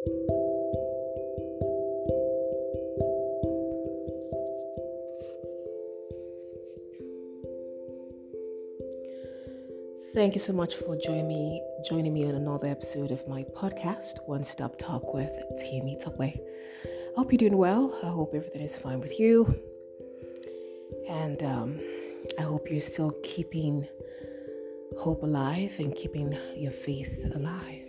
Thank you so much for joining me joining me on another episode of my podcast, One Stop Talk with Timmy Tokwe. I hope you're doing well. I hope everything is fine with you. And um, I hope you're still keeping hope alive and keeping your faith alive.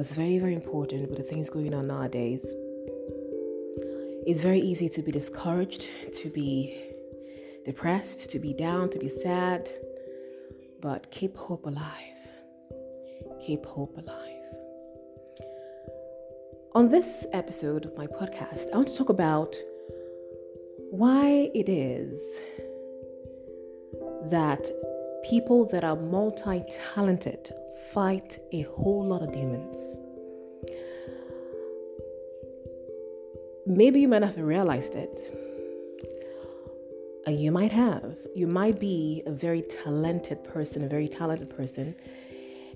It's very, very important with the things going on nowadays. It's very easy to be discouraged, to be depressed, to be down, to be sad but keep hope alive. Keep hope alive. On this episode of my podcast, I want to talk about why it is that people that are multi talented fight a whole lot of demons. Maybe you might not have realized it, uh, you might have. You might be a very talented person, a very talented person.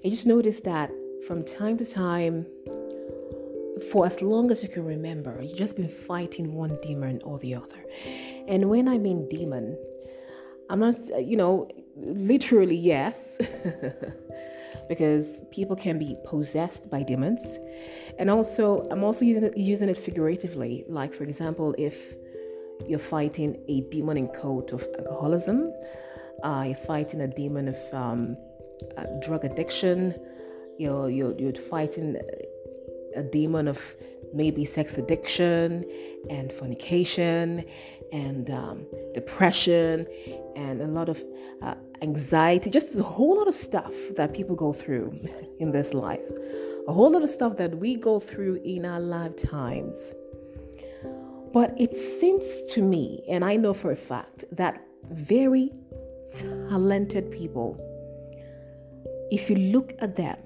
And just notice that from time to time, for as long as you can remember, you've just been fighting one demon or the other. And when I mean demon, I'm not, you know, literally, yes, because people can be possessed by demons. And also, I'm also using it, using it figuratively. Like, for example, if you're fighting a demon in coat of alcoholism, uh, you're fighting a demon of um, uh, drug addiction, you're, you're, you're fighting a demon of maybe sex addiction and fornication and um, depression and a lot of uh, anxiety, just a whole lot of stuff that people go through in this life. A whole lot of stuff that we go through in our lifetimes. But it seems to me, and I know for a fact, that very talented people, if you look at them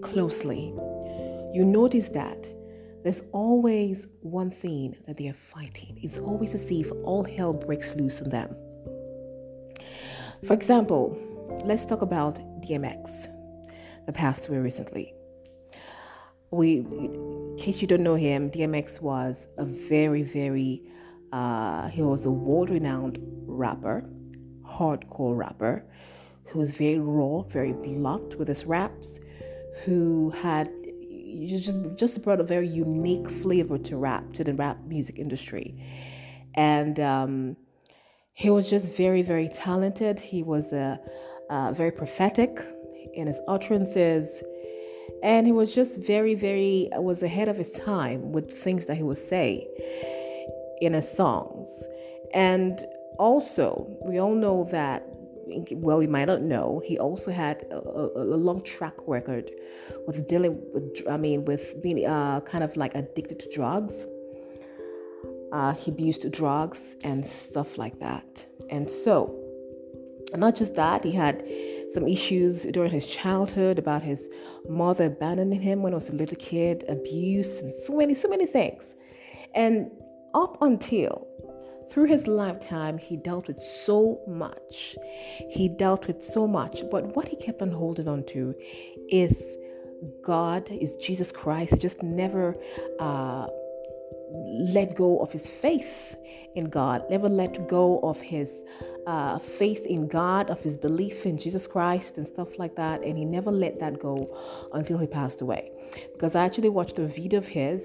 closely, you notice that there's always one thing that they are fighting. It's always as if all hell breaks loose on them. For example, let's talk about DMX, the passed away recently. We, in case you don't know him, DMX was a very, very, uh, he was a world-renowned rapper, hardcore rapper, who was very raw, very blunt with his raps, who had just just brought a very unique flavor to rap to the rap music industry, and um, he was just very, very talented. He was a uh, very prophetic in his utterances. And he was just very very was ahead of his time with things that he would say in his songs. And also we all know that well we might not know he also had a, a, a long track record with dealing with i mean with being uh, kind of like addicted to drugs uh, he abused drugs and stuff like that and so not just that he had some issues during his childhood about his mother abandoning him when he was a little kid, abuse, and so many, so many things. And up until through his lifetime, he dealt with so much. He dealt with so much. But what he kept on holding on to is God, is Jesus Christ. He just never uh, let go of his faith in God, never let go of his uh, faith in God, of his belief in Jesus Christ, and stuff like that. And he never let that go until he passed away. Because I actually watched a video of his.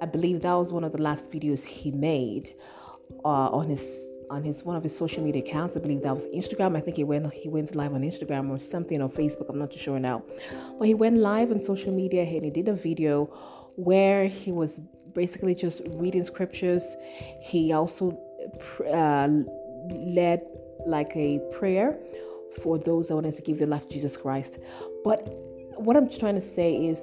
I believe that was one of the last videos he made uh, on his on his one of his social media accounts. I believe that was Instagram. I think he went he went live on Instagram or something on Facebook. I'm not too sure now, but he went live on social media and he did a video where he was basically just reading scriptures. He also uh, led like a prayer for those that wanted to give their life to Jesus Christ. But what I'm trying to say is,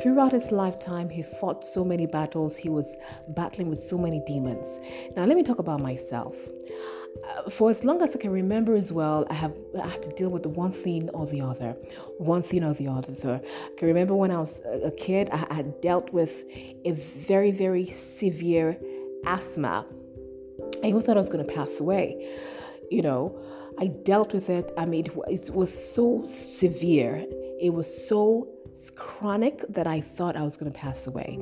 throughout his lifetime, he fought so many battles. He was battling with so many demons. Now, let me talk about myself. Uh, for as long as I can remember as well, I have I had to deal with one thing or the other, one thing or the other. I can remember when I was a kid, I had dealt with a very very severe asthma I even thought I was going to pass away. You know, I dealt with it. I mean, it was so severe. It was so chronic that I thought I was going to pass away.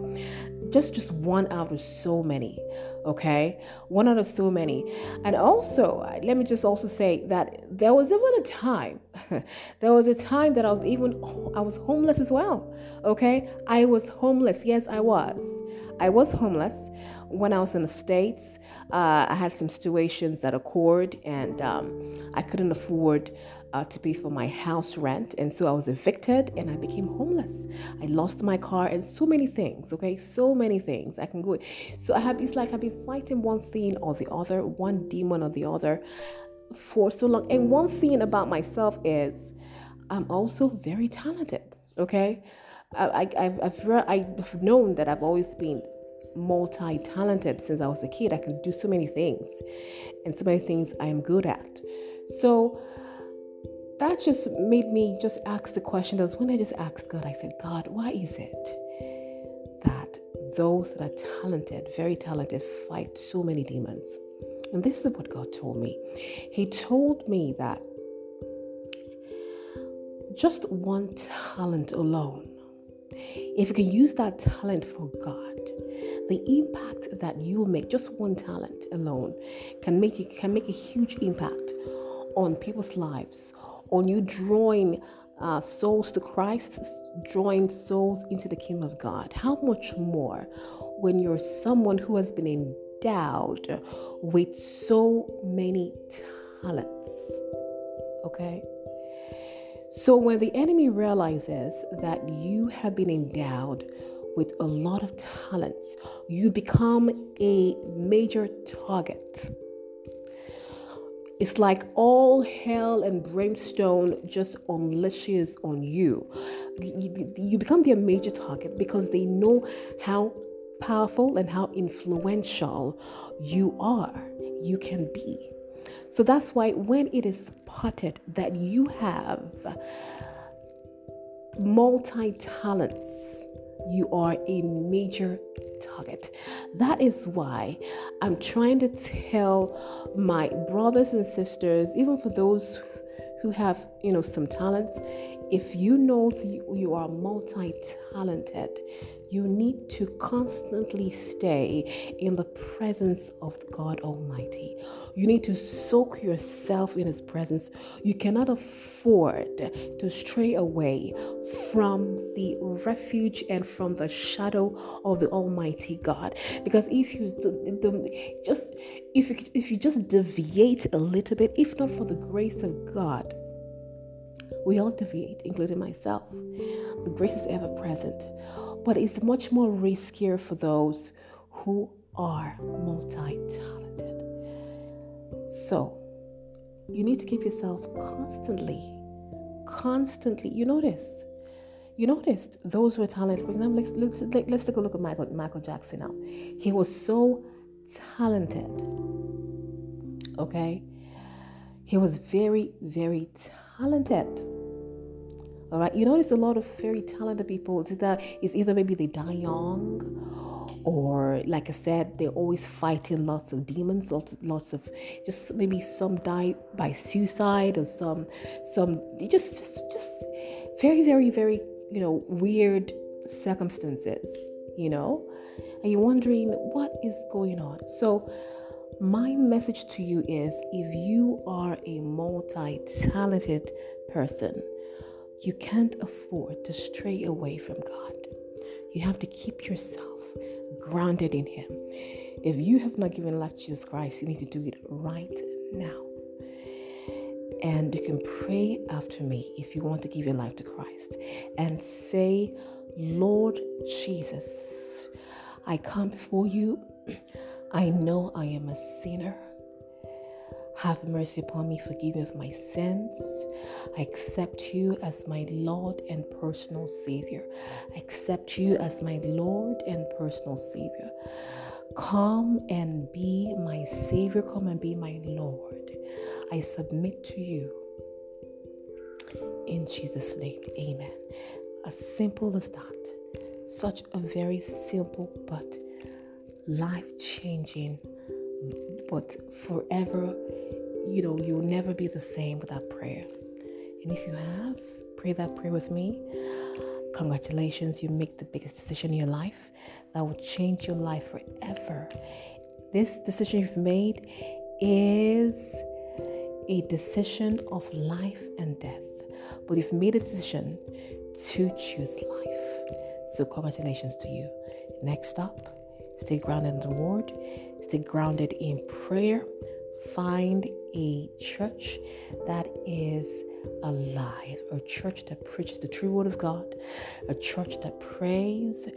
Just just one out of so many, okay? One out of so many. And also, let me just also say that there was even a time there was a time that I was even I was homeless as well, okay? I was homeless. Yes, I was. I was homeless when I was in the States. Uh, I had some situations that occurred and um, I couldn't afford uh, to pay for my house rent. And so I was evicted and I became homeless. I lost my car and so many things, okay? So many things. I can go. So I have, it's like I've been fighting one thing or the other, one demon or the other for so long. And one thing about myself is I'm also very talented, okay? I, have I've, I've known that I've always been multi talented since I was a kid. I can do so many things and so many things I am good at. So that just made me just ask the question. That was when I just asked God, I said, God, why is it that those that are talented, very talented, fight so many demons? And this is what God told me. He told me that just one talent alone, if you can use that talent for God, the impact that you make, just one talent alone, can make you can make a huge impact on people's lives, on you drawing uh, souls to Christ, drawing souls into the kingdom of God. How much more when you're someone who has been endowed with so many talents? Okay. So when the enemy realizes that you have been endowed with a lot of talents, you become a major target. It's like all hell and brimstone just unleashes on you. You become their major target because they know how powerful and how influential you are, you can be. So that's why when it is spotted that you have multi talents, you are a major target. That is why I'm trying to tell my brothers and sisters, even for those who have, you know, some talents, if you know you are multi talented, you need to constantly stay in the presence of God Almighty. You need to soak yourself in His presence. You cannot afford to stray away from the refuge and from the shadow of the Almighty God. Because if you the, the, just if you, if you just deviate a little bit, if not for the grace of God, we all deviate, including myself. The grace is ever present but it's much more riskier for those who are multi talented. So, you need to keep yourself constantly, constantly. You notice, you noticed those who are talented. For example, let's, let's, let's take a look at Michael, Michael Jackson now. He was so talented. Okay? He was very, very talented. All right, you notice a lot of very talented people. It's that is either maybe they die young, or like I said, they're always fighting lots of demons, lots, lots of just maybe some die by suicide, or some, some just, just, just very, very, very, you know, weird circumstances. You know, and you're wondering what is going on. So. My message to you is if you are a multi talented person, you can't afford to stray away from God. You have to keep yourself grounded in Him. If you have not given life to Jesus Christ, you need to do it right now. And you can pray after me if you want to give your life to Christ and say, Lord Jesus, I come before you. I know I am a sinner. Have mercy upon me, forgive me of my sins. I accept you as my Lord and personal Savior. I accept you as my Lord and personal Savior. Come and be my Savior. Come and be my Lord. I submit to you. In Jesus' name, amen. As simple as that. Such a very simple but life changing, but forever you know, you'll never be the same without prayer. And if you have, pray that prayer with me. Congratulations, you make the biggest decision in your life that will change your life forever. This decision you've made is a decision of life and death. But you've made a decision to choose life. So, congratulations to you. Next up, stay grounded in the Word, stay grounded in prayer. Find a church that is alive, a church that preaches the true word of God, a church that prays,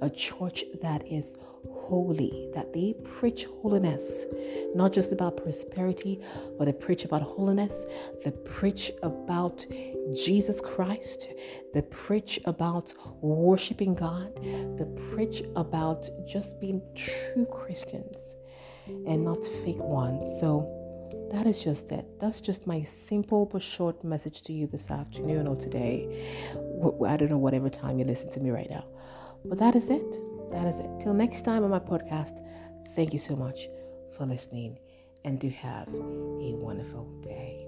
a church that is holy, that they preach holiness, not just about prosperity, but they preach about holiness, they preach about Jesus Christ, they preach about worshiping God, they preach about just being true Christians and not fake ones. So, that is just it. That's just my simple but short message to you this afternoon or today. I don't know whatever time you listen to me right now. But that is it. That is it. Till next time on my podcast, thank you so much for listening and do have a wonderful day.